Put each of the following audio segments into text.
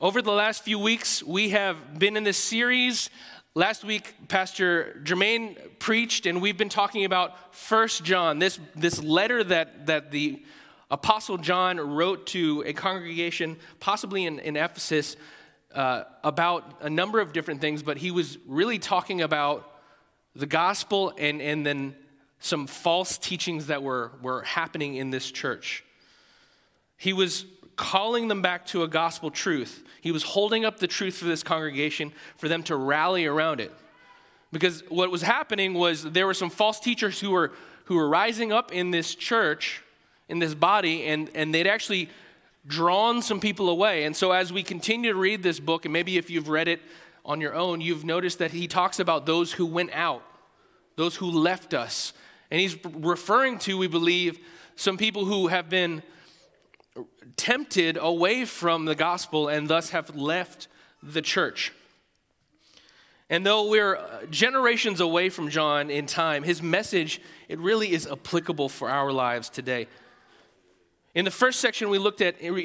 Over the last few weeks, we have been in this series. Last week, Pastor Jermaine preached, and we've been talking about First John, this, this letter that, that the Apostle John wrote to a congregation, possibly in, in Ephesus, uh, about a number of different things, but he was really talking about the gospel and, and then some false teachings that were, were happening in this church. He was calling them back to a gospel truth. He was holding up the truth for this congregation for them to rally around it. Because what was happening was there were some false teachers who were, who were rising up in this church, in this body, and, and they'd actually drawn some people away. And so as we continue to read this book, and maybe if you've read it on your own, you've noticed that he talks about those who went out, those who left us. And he's referring to, we believe, some people who have been tempted away from the gospel and thus have left the church. And though we're generations away from John in time, his message, it really is applicable for our lives today. In the first section, we looked at in,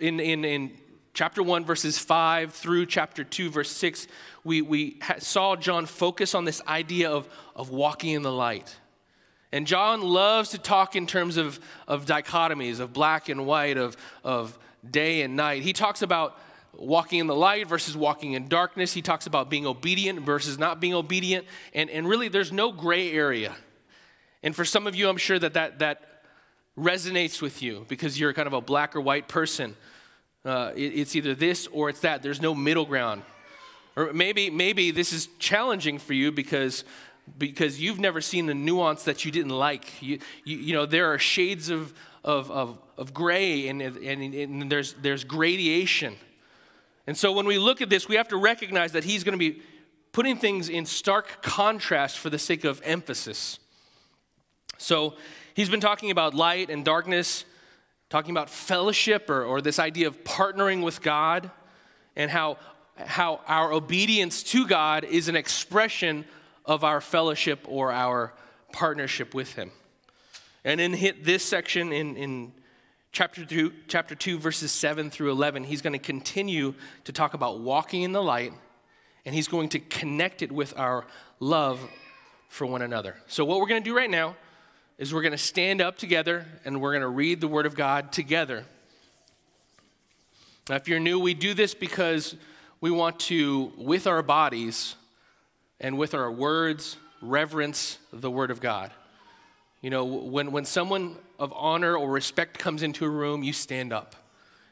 in, in chapter 1, verses 5 through chapter 2, verse 6, we, we saw John focus on this idea of, of walking in the light. And John loves to talk in terms of, of dichotomies, of black and white, of, of day and night. He talks about walking in the light versus walking in darkness. He talks about being obedient versus not being obedient. And, and really, there's no gray area. And for some of you, I'm sure that, that that resonates with you because you're kind of a black or white person. Uh, it, it's either this or it's that. There's no middle ground. Or maybe, maybe this is challenging for you because because you've never seen the nuance that you didn't like. You, you, you know, there are shades of, of, of, of gray and, and, and there's, there's gradation. And so when we look at this, we have to recognize that he's going to be putting things in stark contrast for the sake of emphasis. So he's been talking about light and darkness, talking about fellowship or, or this idea of partnering with God, and how, how our obedience to God is an expression of our fellowship or our partnership with Him. And in this section, in, in chapter, two, chapter 2, verses 7 through 11, he's going to continue to talk about walking in the light, and he's going to connect it with our love for one another. So, what we're going to do right now is we're going to stand up together and we're going to read the Word of God together. Now, if you're new, we do this because we want to, with our bodies, and with our words reverence the Word of God. You know, when, when someone of honor or respect comes into a room, you stand up.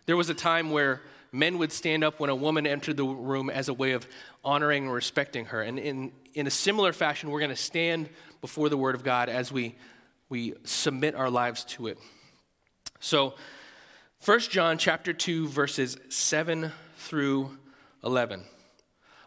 There was a time where men would stand up when a woman entered the room as a way of honoring and respecting her. And in, in a similar fashion, we're going to stand before the Word of God as we, we submit our lives to it. So, 1 John chapter 2, verses 7 through 11.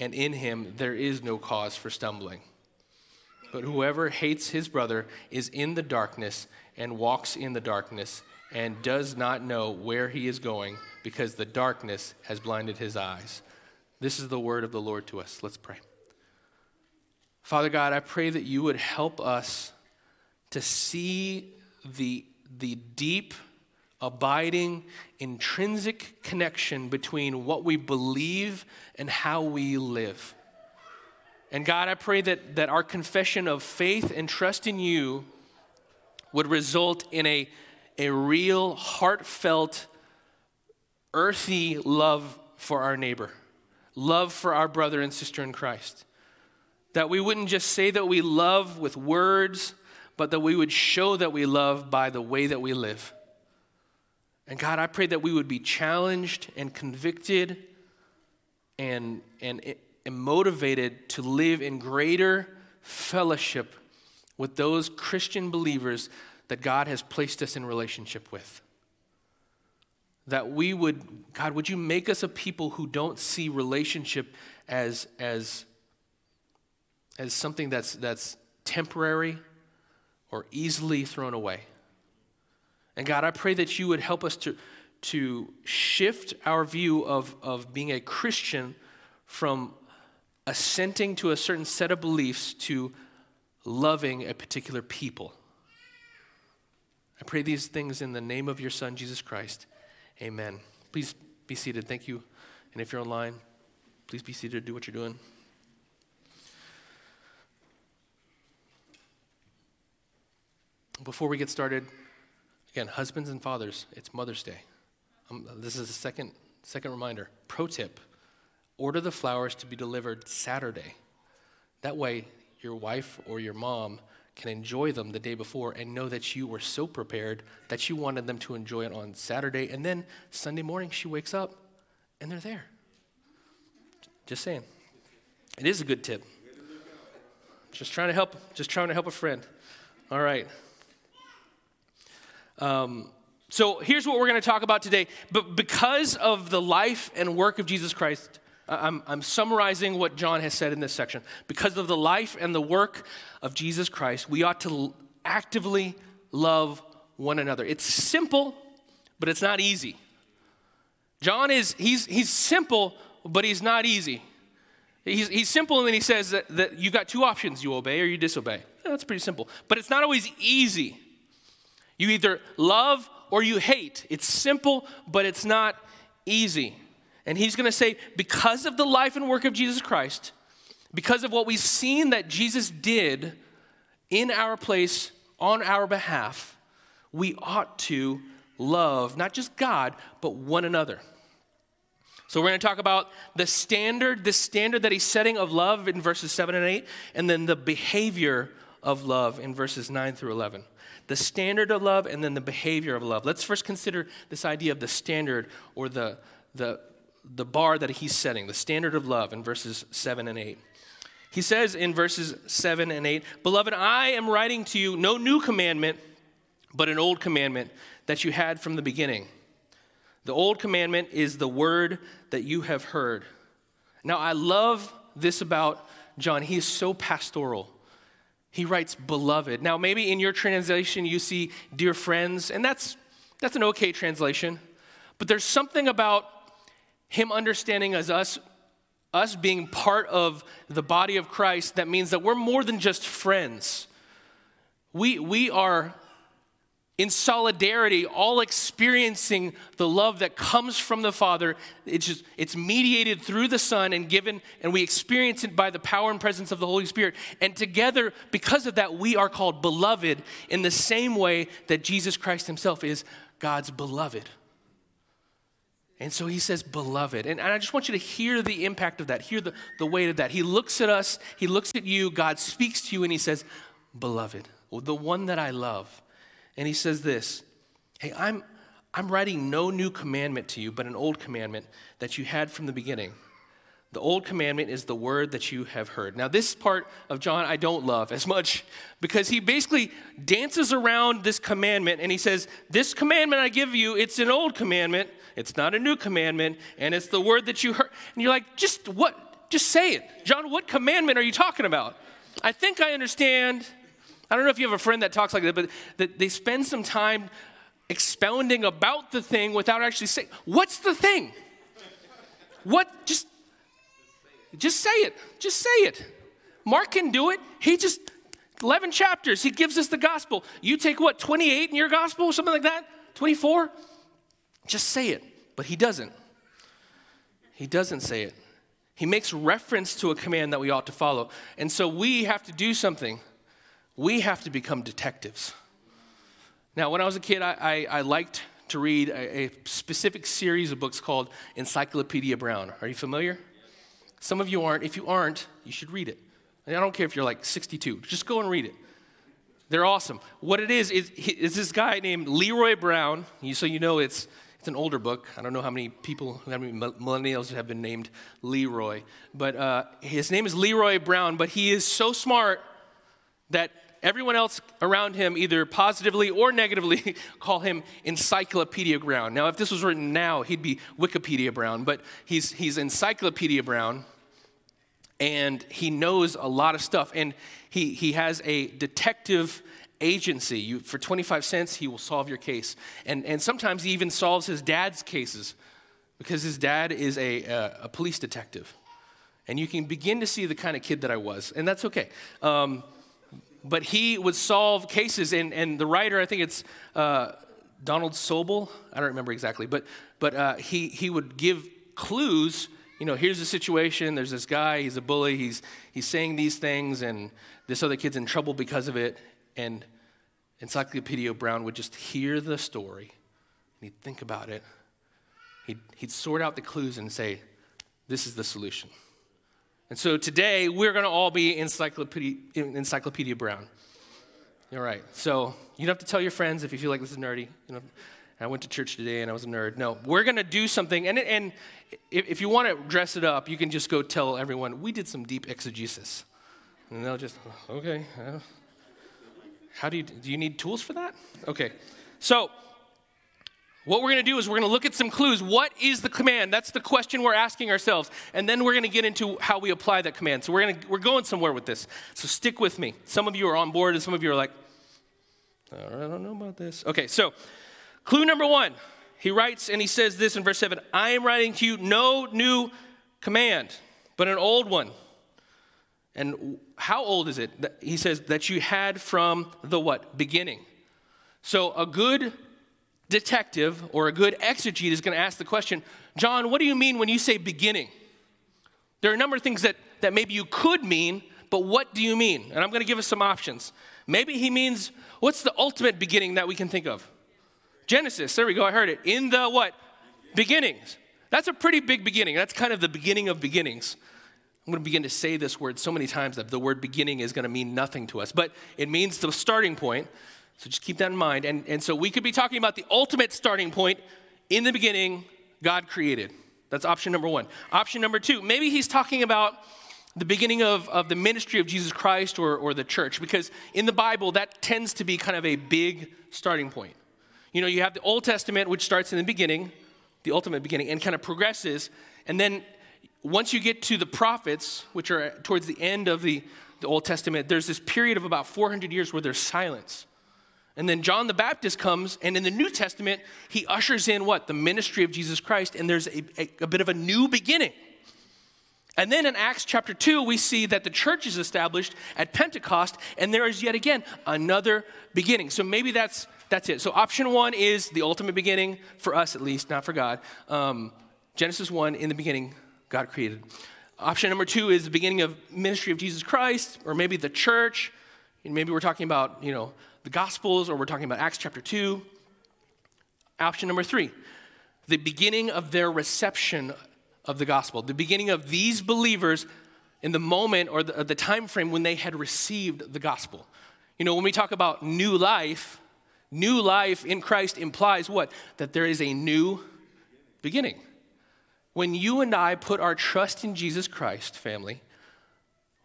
and in him there is no cause for stumbling. But whoever hates his brother is in the darkness and walks in the darkness and does not know where he is going because the darkness has blinded his eyes. This is the word of the Lord to us. Let's pray. Father God, I pray that you would help us to see the, the deep abiding, intrinsic connection between what we believe and how we live. And God, I pray that, that our confession of faith and trust in you would result in a, a real, heartfelt, earthy love for our neighbor, love for our brother and sister in Christ. That we wouldn't just say that we love with words, but that we would show that we love by the way that we live. And God, I pray that we would be challenged and convicted and, and, and motivated to live in greater fellowship with those Christian believers that God has placed us in relationship with. that we would, God, would you make us a people who don't see relationship as, as, as something that's, that's temporary or easily thrown away. And God, I pray that you would help us to, to shift our view of, of being a Christian from assenting to a certain set of beliefs to loving a particular people. I pray these things in the name of your Son, Jesus Christ. Amen. Please be seated. Thank you. And if you're online, please be seated. Do what you're doing. Before we get started, again, husbands and fathers, it's Mother's Day. Um, this is a second, second reminder. Pro tip order the flowers to be delivered Saturday. That way, your wife or your mom can enjoy them the day before and know that you were so prepared that you wanted them to enjoy it on Saturday. And then Sunday morning, she wakes up and they're there. Just saying. It is a good tip. Just trying to help, just trying to help a friend. All right. Um, so here's what we're going to talk about today. But because of the life and work of Jesus Christ, I'm, I'm, summarizing what John has said in this section. Because of the life and the work of Jesus Christ, we ought to actively love one another. It's simple, but it's not easy. John is, he's, he's simple, but he's not easy. He's, he's simple, and then he says that, that you got two options you obey or you disobey. That's pretty simple. But it's not always easy. You either love or you hate. It's simple, but it's not easy. And he's going to say, because of the life and work of Jesus Christ, because of what we've seen that Jesus did in our place on our behalf, we ought to love not just God, but one another. So we're going to talk about the standard, the standard that he's setting of love in verses 7 and 8, and then the behavior of love in verses 9 through 11 the standard of love and then the behavior of love. Let's first consider this idea of the standard or the, the, the bar that he's setting, the standard of love in verses 7 and 8. He says in verses 7 and 8, Beloved, I am writing to you no new commandment, but an old commandment that you had from the beginning. The old commandment is the word that you have heard. Now, I love this about John. He is so pastoral. He writes, beloved. Now, maybe in your translation you see dear friends, and that's, that's an okay translation. But there's something about him understanding as us, us being part of the body of Christ that means that we're more than just friends. We, we are in solidarity, all experiencing the love that comes from the Father. It's just it's mediated through the Son and given, and we experience it by the power and presence of the Holy Spirit. And together, because of that, we are called beloved in the same way that Jesus Christ Himself is God's beloved. And so he says, beloved. And, and I just want you to hear the impact of that, hear the, the weight of that. He looks at us, he looks at you, God speaks to you, and he says, beloved, the one that I love. And he says this Hey, I'm, I'm writing no new commandment to you, but an old commandment that you had from the beginning. The old commandment is the word that you have heard. Now, this part of John I don't love as much because he basically dances around this commandment and he says, This commandment I give you, it's an old commandment, it's not a new commandment, and it's the word that you heard. And you're like, Just what? Just say it. John, what commandment are you talking about? I think I understand. I don't know if you have a friend that talks like that, but that they spend some time expounding about the thing without actually saying, what's the thing? What? Just, just say it. Just say it. Mark can do it. He just, 11 chapters, he gives us the gospel. You take what, 28 in your gospel something like that? 24? Just say it. But he doesn't. He doesn't say it. He makes reference to a command that we ought to follow. And so we have to do something we have to become detectives. Now, when I was a kid, I, I, I liked to read a, a, specific series of books called Encyclopedia Brown. Are you familiar? Some of you aren't. If you aren't, you should read it. And I don't care if you're like 62, just go and read it. They're awesome. What it is, is, is this guy named Leroy Brown. So you know it's, it's an older book. I don't know how many people, how many millennials have been named Leroy. But uh, his name is Leroy Brown, but he is so smart that everyone else around him, either positively or negatively, call him Encyclopedia Brown. Now, if this was written now, he'd be Wikipedia Brown, but he's, he's Encyclopedia Brown, and he knows a lot of stuff. And he, he has a detective agency. You, for 25 cents, he will solve your case. And, and sometimes he even solves his dad's cases because his dad is a, a, a police detective. And you can begin to see the kind of kid that I was, and that's okay. Um, but he would solve cases, and, and the writer, I think it's uh, Donald Sobol, I don't remember exactly, but, but uh, he, he would give clues. You know, here's the situation. There's this guy. He's a bully. He's he's saying these things, and this other kid's in trouble because of it. And Encyclopedia Brown would just hear the story, and he'd think about it. He'd, he'd sort out the clues and say, "This is the solution." And so today we're going to all be Encyclopedia, Encyclopedia Brown. All right. So you don't have to tell your friends if you feel like this is nerdy. You know, I went to church today and I was a nerd. No, we're going to do something. And, and if you want to dress it up, you can just go tell everyone, we did some deep exegesis. And they'll just, okay. Uh, how do you, do you need tools for that? Okay. So what we're going to do is we're going to look at some clues. What is the command? That's the question we're asking ourselves. And then we're going to get into how we apply that command. So we're, to, we're going somewhere with this. So stick with me. Some of you are on board, and some of you are like, I don't know about this. Okay, so clue number one. He writes and he says this in verse 7 I am writing to you no new command, but an old one. And how old is it? He says that you had from the what? Beginning. So a good detective or a good exegete is going to ask the question John, what do you mean when you say beginning? There are a number of things that, that maybe you could mean, but what do you mean? And I'm going to give us some options. Maybe he means, what's the ultimate beginning that we can think of? Genesis, there we go, I heard it. In the what? Beginnings. That's a pretty big beginning. That's kind of the beginning of beginnings. I'm going to begin to say this word so many times that the word beginning is going to mean nothing to us, but it means the starting point. So just keep that in mind. And, and so we could be talking about the ultimate starting point. In the beginning, God created. That's option number one. Option number two, maybe he's talking about the beginning of, of the ministry of Jesus Christ or, or the church, because in the Bible, that tends to be kind of a big starting point. You know, you have the Old Testament, which starts in the beginning, the ultimate beginning, and kind of progresses. And then once you get to the prophets, which are towards the end of the, the Old Testament, there's this period of about 400 years where there's silence. And then John the Baptist comes, and in the New Testament, he ushers in what? The ministry of Jesus Christ, and there's a, a, a, bit of a new beginning. And then in Acts chapter 2, we see that the church is established at Pentecost, and there is yet again another beginning. So maybe that's, that's it. So option one is the ultimate beginning, for us at least, not for God. Um, Genesis 1, in the beginning, God created. Option number two is the beginning of ministry of Jesus Christ, or maybe the church. Maybe we're talking about, you know, the Gospels or we're talking about Acts chapter 2. Option number three, the beginning of their reception of the gospel, the beginning of these believers in the moment or the, the time frame when they had received the gospel. You know, when we talk about new life, new life in Christ implies what? That there is a new beginning. When you and I put our trust in Jesus Christ, family,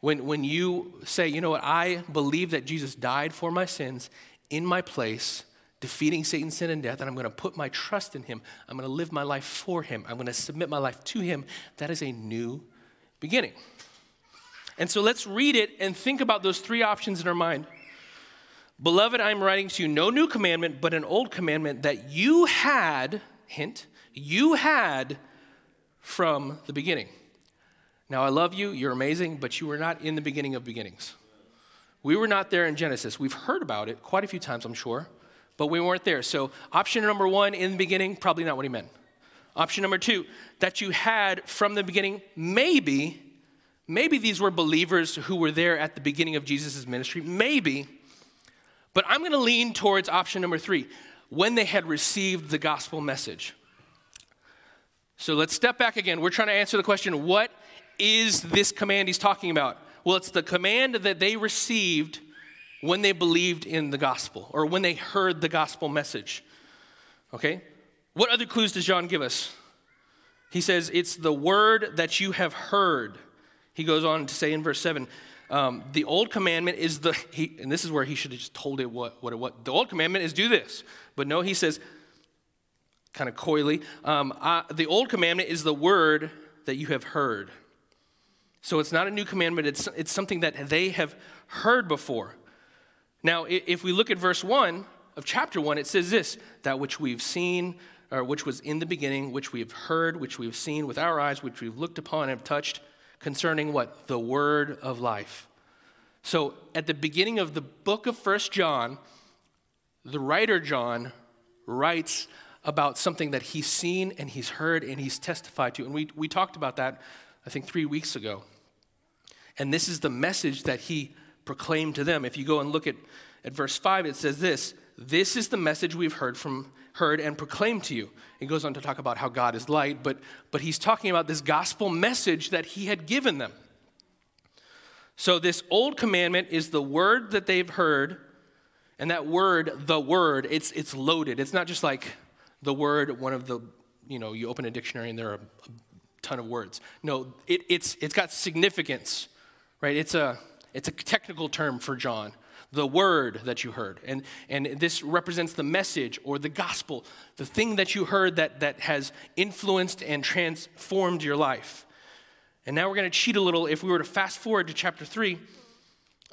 when, when you say, you know what, I believe that Jesus died for my sins in my place, defeating Satan's sin and death, and I'm going to put my trust in him. I'm going to live my life for him. I'm going to submit my life to him. That is a new beginning. And so let's read it and think about those three options in our mind. Beloved, I'm writing to you no new commandment, but an old commandment that you had, hint, you had from the beginning. Now, I love you, you're amazing, but you were not in the beginning of beginnings. We were not there in Genesis. We've heard about it quite a few times, I'm sure, but we weren't there. So, option number one, in the beginning, probably not what he meant. Option number two, that you had from the beginning, maybe, maybe these were believers who were there at the beginning of Jesus' ministry, maybe, but I'm to lean towards option number three, when they had received the gospel message. So let's step back again. We're trying to answer the question what is this command he's talking about? Well, it's the command that they received when they believed in the gospel or when they heard the gospel message. Okay? What other clues does John give us? He says, It's the word that you have heard. He goes on to say in verse 7 Um, the old commandment is the, he, and this is where he should have just told it what, what it was. The old commandment is do this. But no, he says, kind of coyly, um, the old commandment is the word that you have heard. So it's not a new commandment, it's, it's something that they have heard before. Now, if we look at verse 1 of chapter 1, it says this that which we've seen, or which was in the beginning, which we have heard, which we have seen with our eyes, which we've looked upon and have touched, concerning what? The word of life. So at the beginning of the book of First John, the writer John writes about something that he's seen and he's heard and he's testified to. And we, we talked about that, I think, three weeks ago. And this is the message that he proclaimed to them. If you go and look at, at verse 5, it says this This is the message we've heard from heard and proclaimed to you. It goes on to talk about how God is light, but, but he's talking about this gospel message that he had given them. So, this old commandment is the word that they've heard, and that word, the word, it's, it's loaded. It's not just like the word, one of the, you know, you open a dictionary and there are a, ton of words. No, it, it's, it's got significance, right? It's a, it's a technical term for John, the word that you heard. And, and this represents the message or the gospel, the thing that you heard that, that has influenced and transformed your life. And now we're going to cheat a little. If we were to fast forward to chapter 3,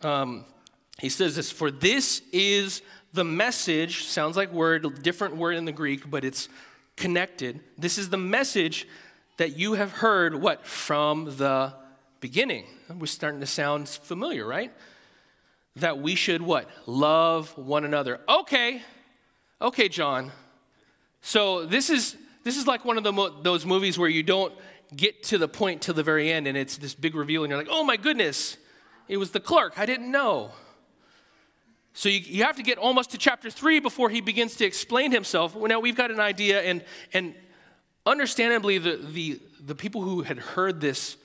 um, he says this For this is the message, sounds like word, different word in the Greek, but it's connected. This is the message that you have heard, what? From the beginning. We're starting to sound familiar, right? That we should what? Love one another. Okay, okay, John. So this is this is like one of the those movies where you don't get to the point till the very end, and it's this big reveal, and you're like, oh my goodness, it was the clerk. I didn't know. So you, you have to get almost to chapter three before he begins to explain himself. Now we've got an idea, and and understandably, the the the people who had heard this,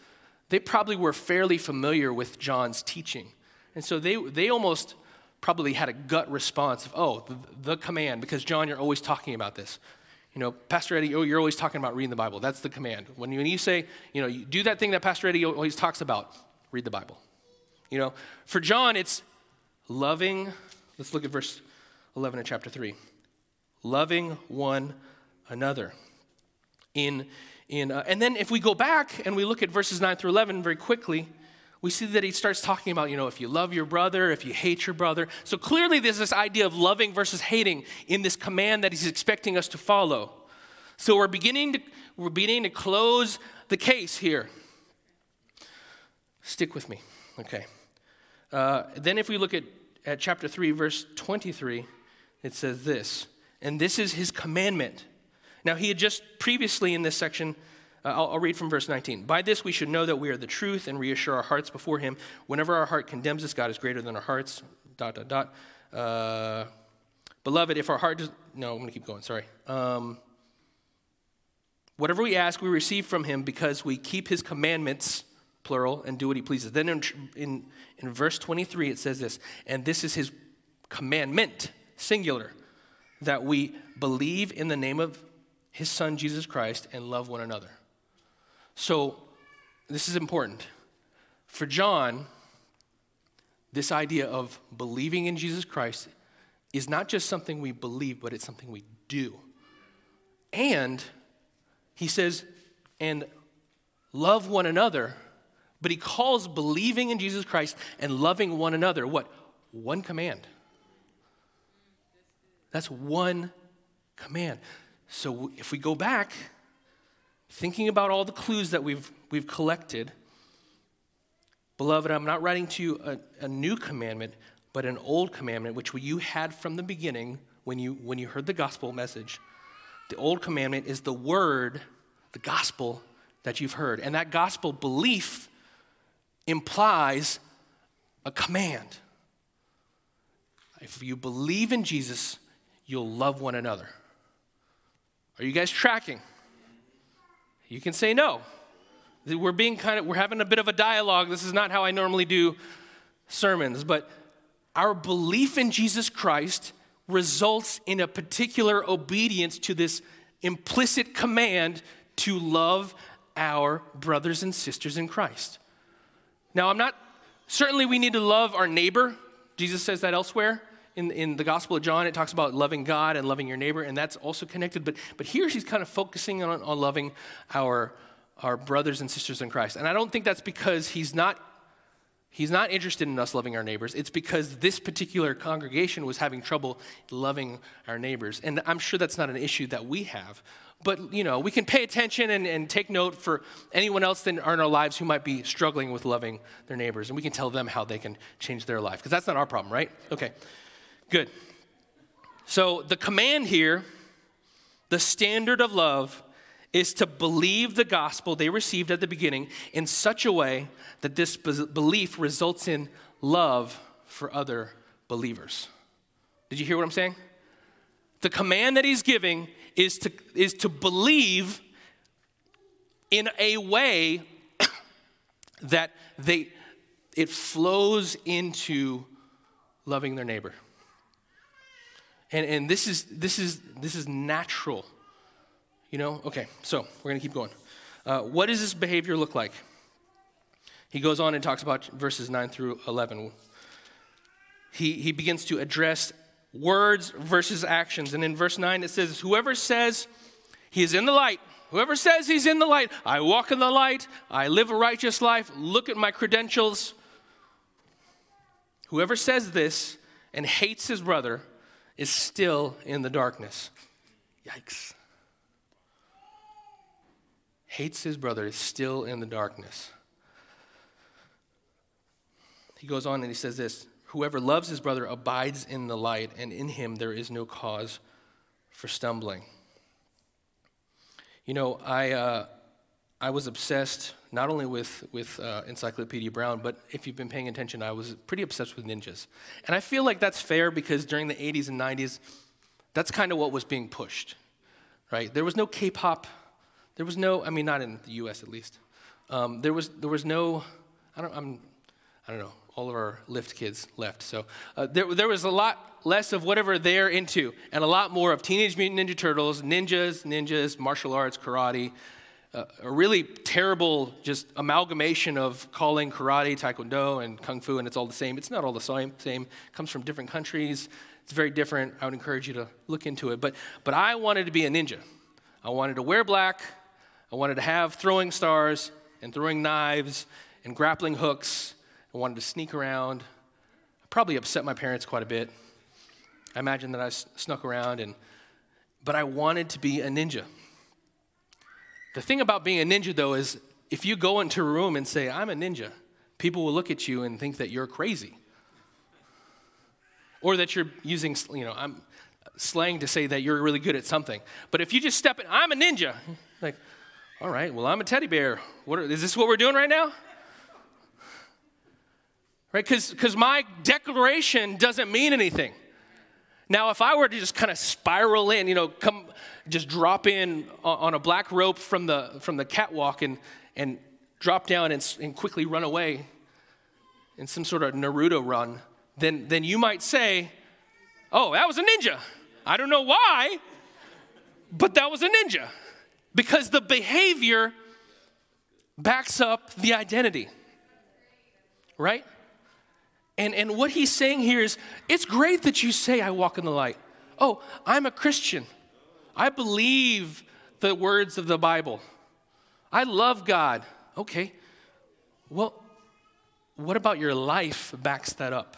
they probably were fairly familiar with John's teaching, and so they they almost probably had a gut response of, oh, the, the command, because John, you're always talking about this. You know, Pastor Eddie, oh, you're always talking about reading the Bible. That's the command. When you, when you say, you know, you do that thing that Pastor Eddie always talks about, read the Bible. You know, for John, it's loving, let's look at verse 11 of chapter 3. Loving one another. In, in, uh, and then if we go back and we look at verses 9 through 11 very quickly, we see that he starts talking about, you know, if you love your brother, if you hate your brother. So clearly there's this idea of loving versus hating in this command that he's expecting us to follow. So we're beginning to, we're beginning to close the case here. Stick with me. Okay. Uh, then if we look at, at chapter 3, verse 23, it says this, and this is his commandment. Now, he had just previously in this section uh, I'll, I'll, read from verse 19. By this we should know that we are the truth and reassure our hearts before Him. Whenever our heart condemns us, God is greater than our hearts. Dot, dot, dot. Uh, beloved, if our heart does. No, I'm going to keep going, sorry. Um, whatever we ask, we receive from Him because we keep His commandments, plural, and do what He pleases. Then in, in, in verse 23, it says this, and this is His commandment, singular, that we believe in the name of His Son, Jesus Christ, and love one another. So, this is important. For John, this idea of believing in Jesus Christ is not just something we believe, but it's something we do. And he says, and love one another, but he calls believing in Jesus Christ and loving one another what? One command. That's one command. So if we go back thinking about all the clues that we've, we've collected, beloved, I'm not writing to you a, a new commandment, but an old commandment, which you had from the beginning when you, when you heard the gospel message. The old commandment is the word, the gospel that you've heard. And that gospel belief implies a command. If you believe in Jesus, you'll love one another. Are you guys tracking? You can say no. We're being kind of, we're having a bit of a dialogue. This is not how I normally do sermons, but our belief in Jesus Christ results in a particular obedience to this implicit command to love our brothers and sisters in Christ. Now, I'm not Certainly, we need to love our neighbor. Jesus says that elsewhere. In, in the Gospel of John, it talks about loving God and loving your neighbor, and that's also connected. But, but here she's kind of focusing on, on loving our, our brothers and sisters in Christ. And I don't think that's because he's not He's not interested in us loving our neighbors. It's because this particular congregation was having trouble loving our neighbors. And I'm sure that's not an issue that we have. But, you know, we can pay attention and, and take note for anyone else in our lives who might be struggling with loving their neighbors. And we can tell them how they can change their life. Because that's not our problem, right? Okay, good. So the command here, the standard of love, is to believe the gospel they received at the beginning in such a way that this belief results in love for other believers. Did you hear what I'm saying? The command that he's giving is to, is to believe in a way that they, it flows into loving their neighbor. And, and this, is, this, is, this is natural you know? Okay, so we're going to keep going. Uh, what does this behavior look like? He goes on and talks about verses 9 through 11. He, he begins to address words versus actions. And in verse 9, it says, Whoever says he is in the light, whoever says he's in the light, I walk in the light, I live a righteous life, look at my credentials. Whoever says this and hates his brother is still in the darkness. Yikes hates his brother is still in the darkness. He goes on and he says this Whoever loves his brother abides in the light, and in him there is no cause for stumbling. You know, I, uh, I was obsessed not only with, with uh, Encyclopedia Brown, but if you've been paying attention, I was pretty obsessed with ninjas. And I feel like that's fair because during the 80s and 90s, that's kind of what was being pushed, right? There was no K pop there was no, I mean, not in the U.S. at least. Um, there was there was no, I don't, I'm, I don't know. All of our lift kids left, so uh, there there was a lot less of whatever they're into, and a lot more of Teenage Mutant Ninja Turtles, ninjas, ninjas, martial arts, karate. A really terrible just amalgamation of calling karate, taekwondo, and kung fu, and it's all the same. It's not all the same. Same comes from different countries. It's very different. I would encourage you to look into it. But but I wanted to be a ninja. I wanted to wear black. I wanted to have throwing stars and throwing knives and grappling hooks. I wanted to sneak around. I probably upset my parents quite a bit. I imagine that I snuck around and but I wanted to be a ninja. The thing about being a ninja though is if you go into a room and say I'm a ninja, people will look at you and think that you're crazy. Or that you're using, you know, I'm slang to say that you're really good at something. But if you just step in, I'm a ninja, like, all right, well, I'm a teddy bear. What are, is this what we're doing right now? Right? Because my declaration doesn't mean anything. Now, if I were to just kind of spiral in, you know, come, just drop in on a black rope from the, from the catwalk and, and drop down and, and quickly run away in some sort of Naruto run, then, then you might say, oh, that was a ninja. I don't know why, but that was a ninja because the behavior backs up the identity. Right? And, and what he's saying here is it's great that you say, I walk in the light. Oh, I'm a Christian. I believe the words of the Bible. I love God. Okay. Well, what about your life backs that up?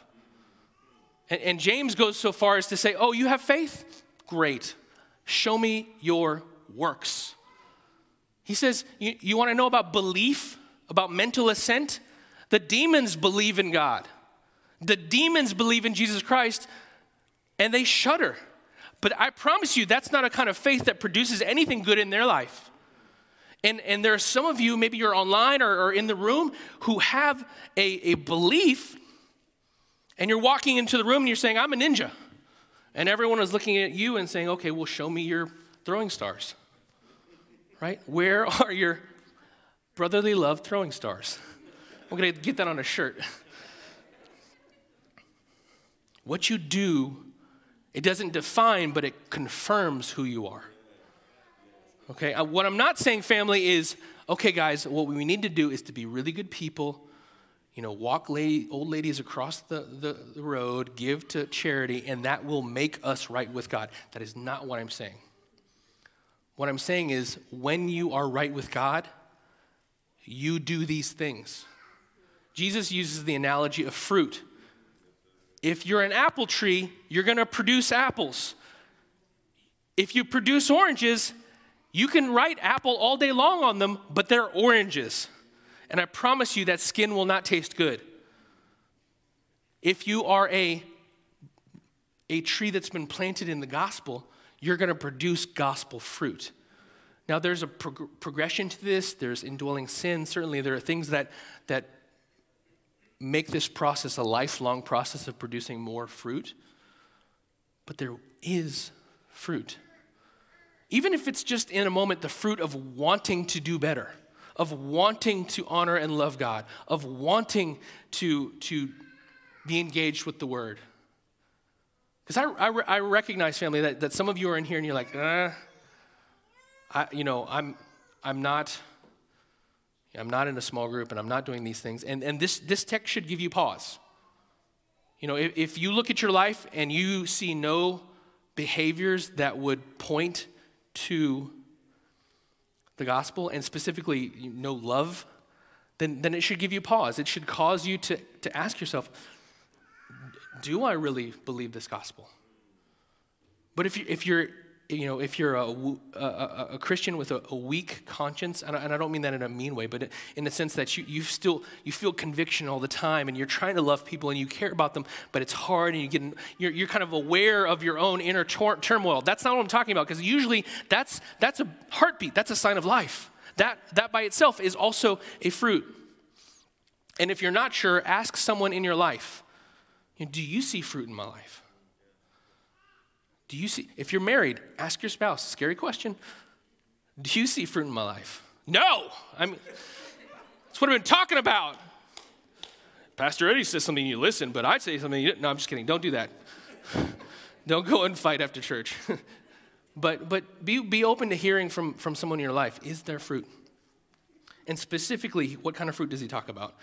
And, and James goes so far as to say, Oh, you have faith? Great. Show me your works. He says, You, you want to know about belief, about mental assent? The demons believe in God. The demons believe in Jesus Christ and they shudder. But I promise you, that's not a kind of faith that produces anything good in their life. And, and there are some of you, maybe you're online or, or in the room, who have a, a belief, and you're walking into the room and you're saying, I'm a ninja. And everyone is looking at you and saying, okay, well, show me your throwing stars right? Where are your brotherly love throwing stars? I'm going to get that on a shirt. What you do, it doesn't define, but it confirms who you are. Okay, uh, what I'm not saying, family, is okay, guys, what we need to do is to be really good people, you know, walk lady, old ladies across the, the, the road, give to charity, and that will make us right with God. That is not what I'm saying. What I'm saying is, when you are right with God, you do these things. Jesus uses the analogy of fruit. If you're an apple tree, you're going to produce apples. If you produce oranges, you can write apple all day long on them, but they're oranges. And I promise you that skin will not taste good. If you are a, a tree that's been planted in the gospel, you're going to produce gospel fruit. Now, there's a prog- progression to this. There's indwelling sin. Certainly, there are things that, that make this process a lifelong process of producing more fruit. But there is fruit. Even if it's just in a moment the fruit of wanting to do better, of wanting to honor and love God, of wanting to, to be engaged with the word. Because I, I, I, recognize, family, that, that some of you are in here and you're like, uh, I, you know, I'm, I'm not, I'm not in a small group and I'm not doing these things. And, and this, this text should give you pause. You know, if, if you look at your life and you see no behaviors that would point to the gospel and specifically no love, then, then it should give you pause. It should cause you to, to ask yourself, do I really believe this gospel? But if, you, if you're you know, if you're a, a, a Christian with a, a, weak conscience, and I, and I don't mean that in a mean way, but in the sense that you, you still you feel conviction all the time, and you're trying to love people and you care about them, but it's hard, and you get you're, you're kind of aware of your own inner tor- turmoil. That's not what I'm talking about, because usually that's that's a heartbeat. That's a sign of life. That that by itself is also a fruit. And if you're not sure, ask someone in your life. Do you see fruit in my life? Do you see, if you're married, ask your spouse, scary question. Do you see fruit in my life? No. I mean, that's what I've been talking about. Pastor Eddie says something, you listen, but I'd say something, you, no, I'm just kidding. Don't do that. Don't go and fight after church. but but be, be open to hearing from, from someone in your life. Is there fruit? And specifically, what kind of fruit does he talk about?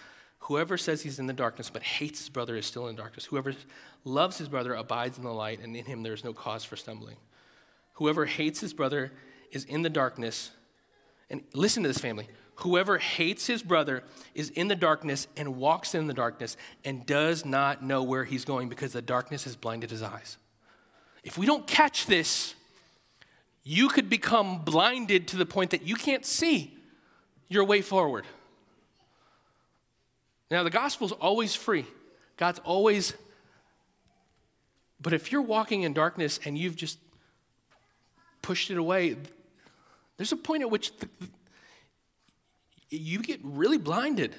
Whoever says he's in the darkness but hates his brother is still in darkness. Whoever loves his brother abides in the light, and in him there is no cause for stumbling. Whoever hates his brother is in the darkness. And listen to this, family. Whoever hates his brother is in the darkness and walks in the darkness and does not know where he's going because the darkness has blinded his eyes. If we don't catch this, you could become blinded to the point that you can't see your way forward. Now, the gospel is always free. God's always. But if you're walking in darkness and you've just pushed it away, there's a point at which the, you get really blinded.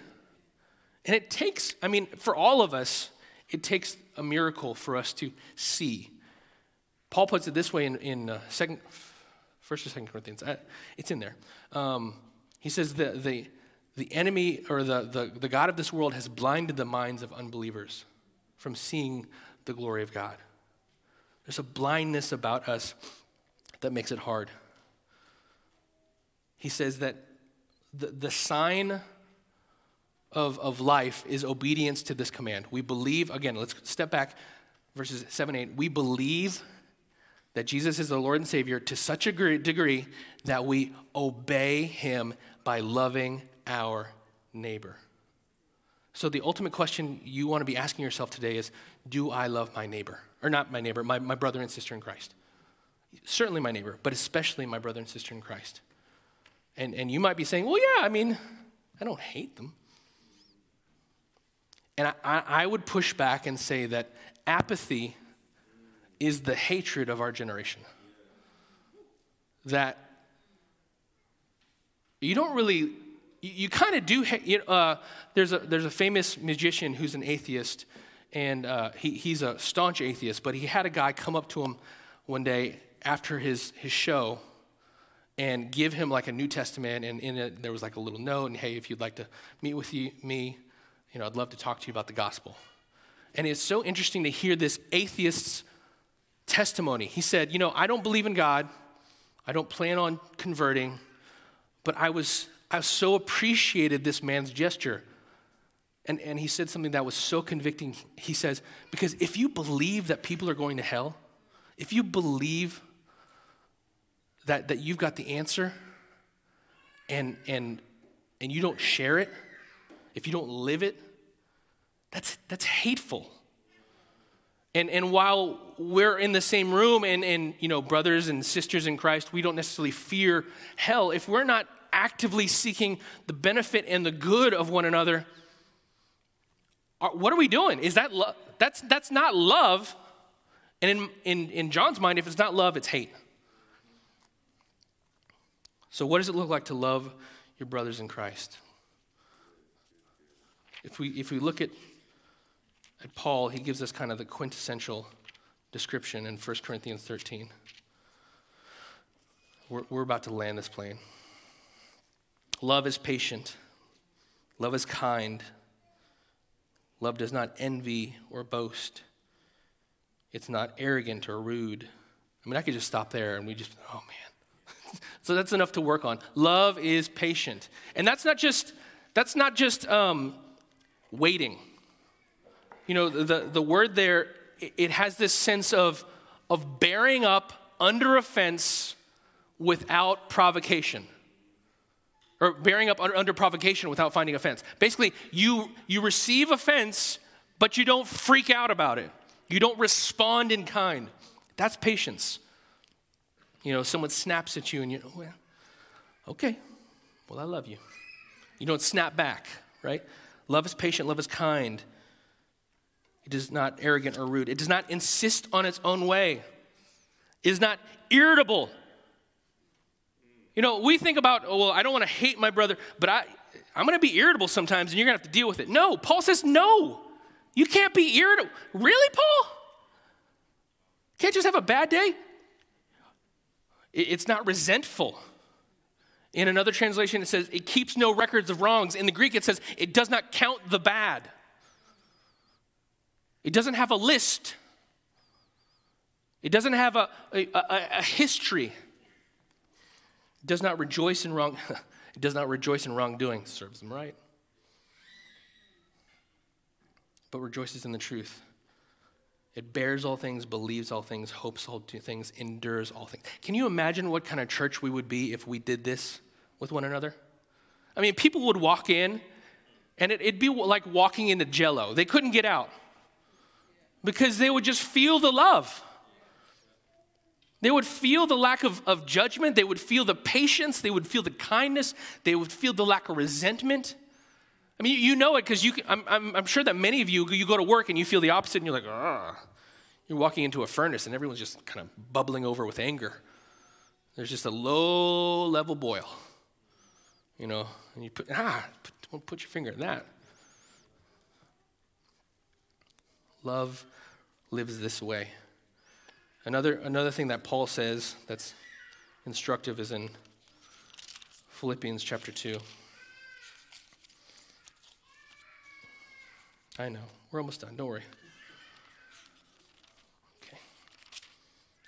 And it takes, I mean, for all of us, it takes a miracle for us to see. Paul puts it this way in, in uh, second, First or Second Corinthians. Uh, it's in there. Um, he says the, the, the enemy or the, the, the God of this world has blinded the minds of unbelievers from seeing the glory of God. There's a blindness about us that makes it hard. He says that the, the sign of, of life is obedience to this command. We believe, again, let's step back, verses 7 8. We believe that Jesus is the Lord and Savior to such a degree that we obey him by loving our neighbor. So, the ultimate question you want to be asking yourself today is Do I love my neighbor? Or not my neighbor, my, my brother and sister in Christ. Certainly my neighbor, but especially my brother and sister in Christ. And, and you might be saying, Well, yeah, I mean, I don't hate them. And I, I would push back and say that apathy is the hatred of our generation. That you don't really you, you kind of do. Uh, there's a there's a famous magician who's an atheist, and uh, he, he's a staunch atheist. But he had a guy come up to him one day after his his show, and give him like a New Testament, and in it there was like a little note, and hey, if you'd like to meet with you, me, you know, I'd love to talk to you about the gospel. And it's so interesting to hear this atheist's testimony. He said, you know, I don't believe in God. I don't plan on converting, but I was I so appreciated this man's gesture. And, and he said something that was so convicting. He says, Because if you believe that people are going to hell, if you believe that, that you've got the answer and, and, and you don't share it, if you don't live it, that's, that's hateful. And, and while we're in the same room and, and, you know, brothers and sisters in Christ, we don't necessarily fear hell. If we're not actively seeking the benefit and the good of one another, what are we doing? Is that love? That's, that's not love. And in, in, in John's mind, if it's not love, it's hate. So, what does it look like to love your brothers in Christ? If we, if we look at, at Paul, he gives us kind of the quintessential description in 1 Corinthians 13. We're, we're about to land this plane. Love is patient, love is kind. Love does not envy or boast. It's not arrogant or rude. I mean, I could just stop there and we just, oh man. so that's enough to work on. Love is patient. And that's not just, that's not just um, waiting. You know, the, the word there, it has this sense of, of bearing up under offense without provocation or bearing up under, provocation without finding offense. Basically, you, you receive offense, but you don't freak out about it. You don't respond in kind. That's patience. You know, someone snaps at you and you, well, okay, well, I love you. You don't snap back, right? Love is patient, love is kind. It is not arrogant or rude. It does not insist on its own way. It is not irritable you know, we think about, oh, well, I don't want to hate my brother, but I, I'm going to be irritable sometimes and you're going to have to deal with it. No, Paul says, no, you can't be irritable. Really, Paul? Can't just have a bad day? It's not resentful. In another translation, it says it keeps no records of wrongs. In the Greek, it says it does not count the bad. It doesn't have a list. It doesn't have a, a, a, a history does not rejoice in wrong, it does not rejoice in wrongdoing, serves them right. But rejoices in the truth. It bears all things, believes all things, hopes all things, endures all things. Can you imagine what kind of church we would be if we did this with one another? I mean, people would walk in and it, would be like walking into jello. They couldn't get out because they would just feel the love. They would feel the lack of, of judgment. They would feel the patience. They would feel the kindness. They would feel the lack of resentment. I mean, you know it because you. I'm, I'm, I'm, sure that many of you, you go to work and you feel the opposite, and you're like, ah. You're walking into a furnace and everyone's just kind of bubbling over with anger. There's just a low level boil, you know, and you put ah, put, don't put your finger in that. Love lives this way. Another, another thing that Paul says that's instructive is in Philippians chapter 2. I know. We're almost done. Don't worry. Okay.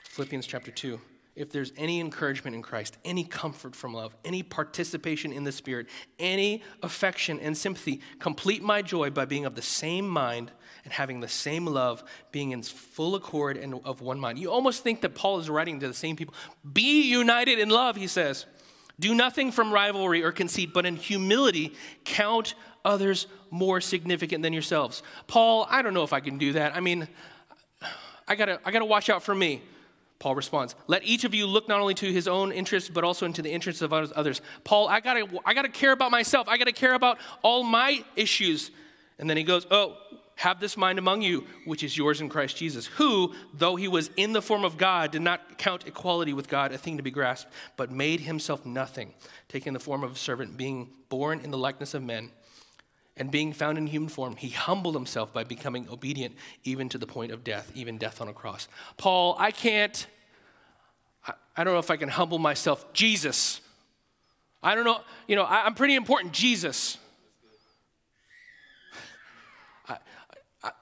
Philippians chapter 2. If there's any encouragement in Christ, any comfort from love, any participation in the Spirit, any affection and sympathy, complete my joy by being of the same mind and having the same love, being in full accord and of one mind. You almost think that Paul is writing to the same people. Be united in love, he says. Do nothing from rivalry or conceit, but in humility count others more significant than yourselves. Paul, I don't know if I can do that. I mean, I gotta, I gotta watch out for me. Paul responds, Let each of you look not only to his own interests, but also into the interests of others. Paul, I gotta, I gotta care about myself. I gotta care about all my issues. And then he goes, Oh, have this mind among you, which is yours in Christ Jesus, who, though he was in the form of God, did not count equality with God a thing to be grasped, but made himself nothing, taking the form of a servant, being born in the likeness of men. And being found in human form, he humbled himself by becoming obedient even to the point of death, even death on a cross. Paul, I can't, I, I don't know if I can humble myself. Jesus. I don't know, you know, I, I'm pretty important. Jesus.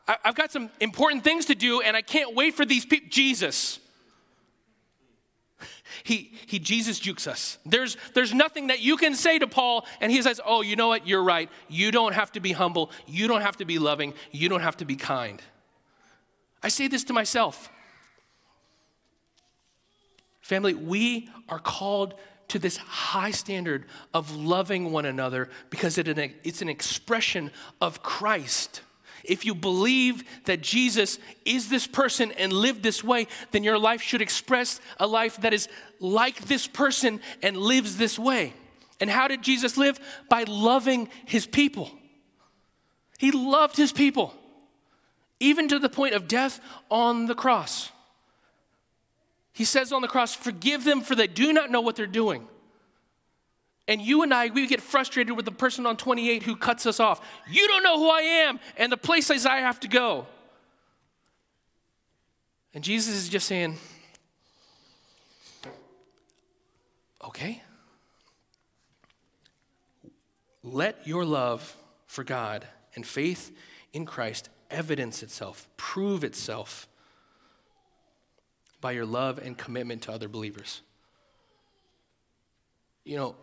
I, have got some important things to do, and I can't wait for these people. Jesus. He, he Jesus jukes us. There's, there's nothing that you can say to Paul, and he says, Oh, you know what? You're right. You don't have to be humble. You don't have to be loving. You don't have to be kind. I say this to myself. Family, we are called to this high standard of loving one another because it's an expression of Christ. If you believe that Jesus is this person and lived this way, then your life should express a life that is like this person and lives this way. And how did Jesus live? By loving his people. He loved his people, even to the point of death on the cross. He says on the cross, Forgive them, for they do not know what they're doing. And you and I, we get frustrated with the person on 28 who cuts us off. You don't know who I am and the places I have to go. And Jesus is just saying, okay. Let your love for God and faith in Christ evidence itself, prove itself by your love and commitment to other believers. You know,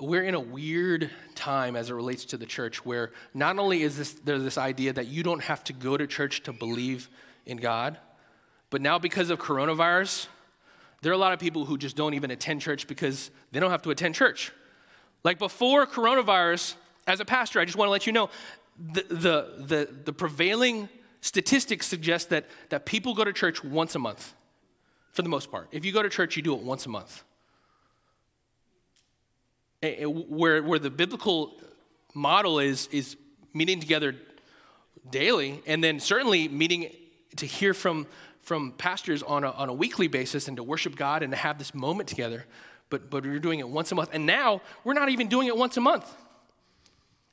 we're in a weird time as it relates to the church where not only is this this idea that you don't have to go to church to believe in God, but now because of coronavirus, there are a lot of people who just don't even attend church because they don't have to attend church. Like before coronavirus, as a pastor, I just want to let you know the, the, the, the prevailing statistics suggest that, that people go to church once a month, for the most part. If you go to church, you do it once a month. Where, where the biblical model is, is meeting together daily, and then certainly meeting to hear from, from pastors on a, on a weekly basis and to worship God and to have this moment together. But, but we're doing it once a month. And now we're not even doing it once a month.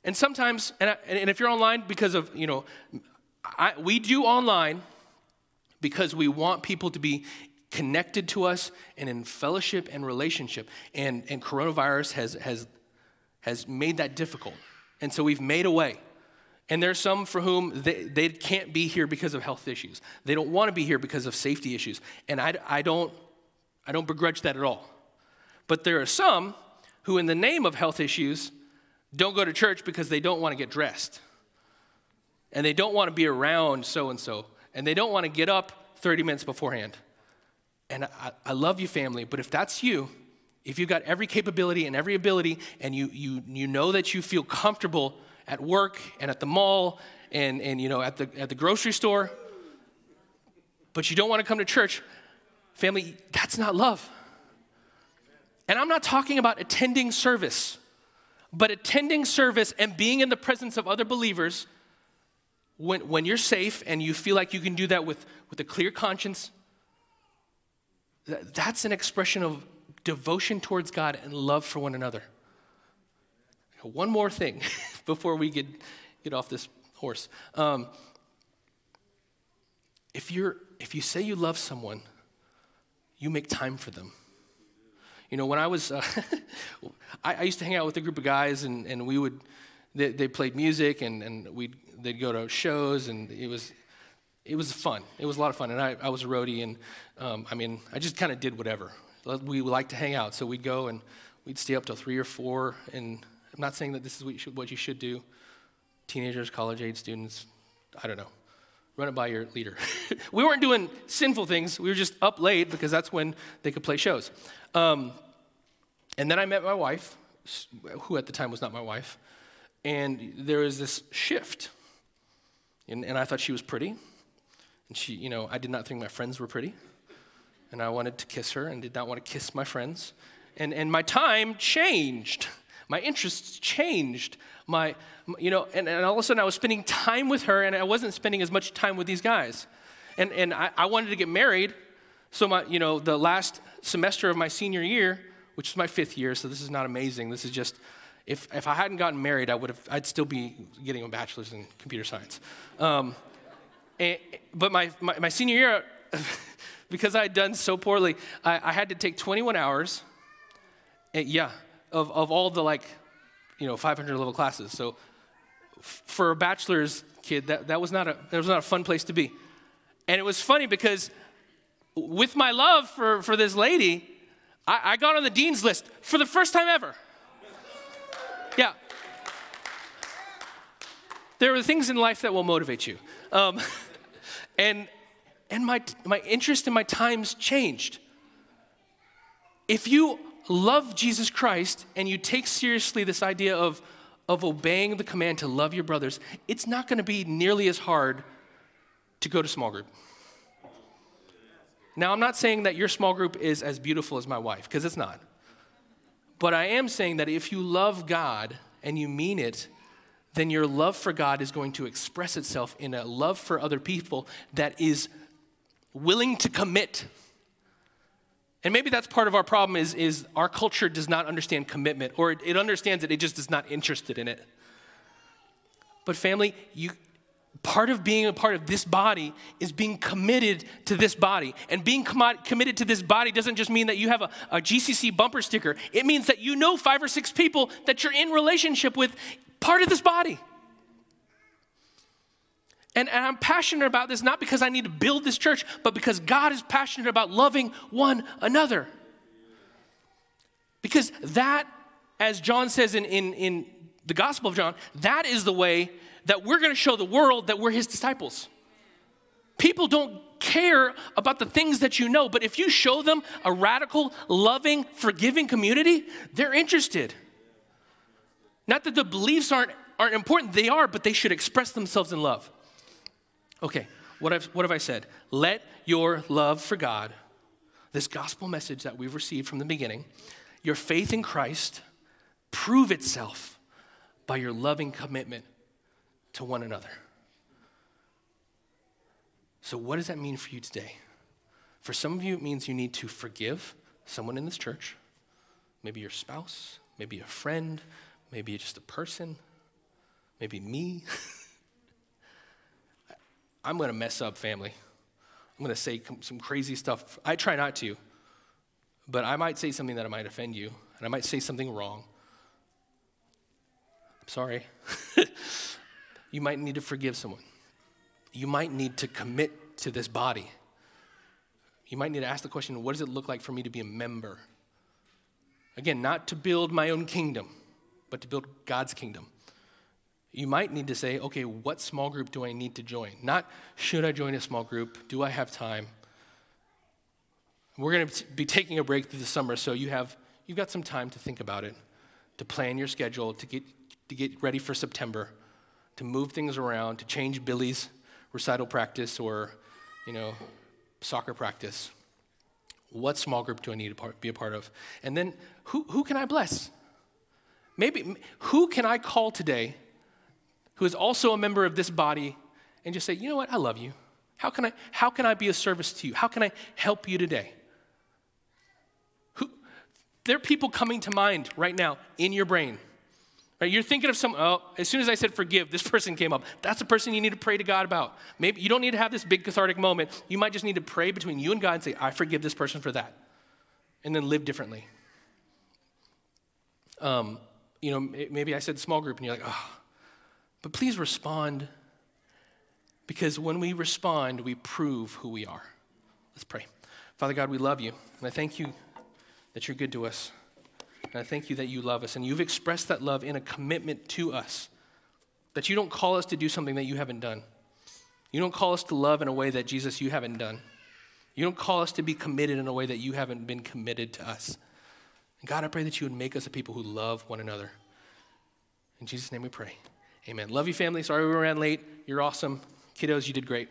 And sometimes, and, I, and if you're online because of, you know, I, we do online because we want people to be connected to us and in fellowship and relationship. And, and coronavirus has, has, has made that difficult. And so we've made a way. And there's some for whom they, they can't be here because of health issues. They don't want to be here because of safety issues. And I, I, don't, I don't begrudge that at all. But there are some who, in the name of health issues, don't go to church because they don't want to get dressed and they don't want to be around so and so, and they don't want to get up 30 minutes beforehand. And I, I, love you, family, but if that's you, if you've got every capability and every ability, and you, you, you know that you feel comfortable at work and at the mall and, and you know, at, the, at the grocery store, but you don't want to come to church, family, that's not love. And I'm not talking about attending service, but attending service and being in the presence of other believers when, when you're safe and you feel like you can do that with, with a clear conscience, that, that's an expression of devotion towards God and love for one another. One more thing before we get, get off this horse. Um, if, you're, if you say you love someone, you make time for them. You know, when I was, uh, I, I, used to hang out with a group of guys, and, and we would, they, they played music, and, and we'd they'd go to shows, and it was it was fun. It was a lot of fun, and I, I was a roadie, and um, I mean, I just kind of did whatever. We liked to hang out, so we'd go and we'd stay up till three or four. And I'm not saying that this is what you should, what you should do. Teenagers, college age students, I don't know. Run it by your leader. we weren't doing sinful things. We were just up late because that's when they could play shows. Um, and then I met my wife, who at the time was not my wife, and there was this shift and, and I thought she was pretty. And she, you know, I did not think my friends were pretty. And I wanted to kiss her and did not want to kiss my friends. And, and my time changed. My interests changed. My, you know, and, and all of a sudden I was spending time with her and I wasn't spending as much time with these guys. And, and I, I wanted to get married. So my, you know, the last semester of my senior year, which is my fifth year, so this is not amazing. This is just if, if I hadn't gotten married, I would have, I'd still be getting a bachelor's in computer science. Um, and, but my, my, my, senior year, because I had done so poorly, I, I had to take 21 hours, and, yeah, of, of all the like, you know, 500 level classes. So f- for a bachelor's kid, that, that, was not a, that was not a fun place to be. And it was funny because with my love for, for this lady, I, I got on the dean's list for the first time ever. There are things in life that will motivate you. Um, and and my, my interest and my times changed. If you love Jesus Christ and you take seriously this idea of, of obeying the command to love your brothers, it's not going to be nearly as hard to go to small group. Now, I'm not saying that your small group is as beautiful as my wife, because it's not. But I am saying that if you love God and you mean it, then your love for God is going to express itself in a love for other people that is willing to commit. And maybe that's part of our problem is, is our culture does not understand commitment, or it, it understands it, it just is not interested in it. But family, you, part of being a part of this body is being committed to this body. And being com- committed to this body doesn't just mean that you have a, a GCC bumper sticker, it means that you know five or six people that you're in relationship with, part of this body. And, and, I'm passionate about this not because I need to build this church, but because God is passionate about loving one another. Because that, as John says in, in, in the Gospel of John, that is the way that we're going to show the world that we're his disciples. People don't care about the things that you know, but if you show them a radical, loving, forgiving community, they're interested. Not that the beliefs aren't, aren't important, they are, but they should express themselves in love. Okay, what, have what have I said? Let your love for God, this gospel message that we've received from the beginning, your faith in Christ, prove itself by your loving commitment to one another. So, what does that mean for you today? For some of you, it means you need to forgive someone in this church, maybe your spouse, maybe a friend, maybe just a person, maybe me. I'm going to mess up family. I'm going to say some crazy stuff. I try not to, but I might say something that might offend you, and I might say something wrong. I'm sorry. you might need to forgive someone. You might need to commit to this body. You might need to ask the question what does it look like for me to be a member? Again, not to build my own kingdom, but to build God's kingdom you might need to say, okay, what small group do I need to join? Not should I join a small group? Do I have time? We're going to be taking a break through the summer, so you have you've got some time to think about it, to plan your schedule, to get to get ready for September, to move things around, to change Billy's recital practice or, you know, soccer practice. What small group do I need to be a part of? And then who, who can I bless? Maybe who can I call today who is also a member of this body and just say, you know what, I love you. How can I, how can I be of service to you? How can I help you today? Who, there are people coming to mind right now in your brain. Right? You're thinking of some, oh, as soon as I said forgive, this person came up. That's a person you need to pray to God about. Maybe you don't need to have this big cathartic moment. You might just need to pray between you and God and say, I forgive this person for that. And then live differently. Um, you know, maybe I said small group and you're like, oh, but please respond because when we respond, we prove who we are. Let's pray. Father God, we love you, and I thank you that you're good to us. And I thank you that you love us, and you've expressed that love in a commitment to us. That you don't call us to do something that you haven't done. You don't call us to love in a way that, Jesus, you haven't done. You don't call us to be committed in a way that you haven't been committed to us. And God, I pray that you would make us a people who love one another. In Jesus' name we pray. Amen. Love you, family. Sorry we ran late. You're awesome. Kiddos, you did great.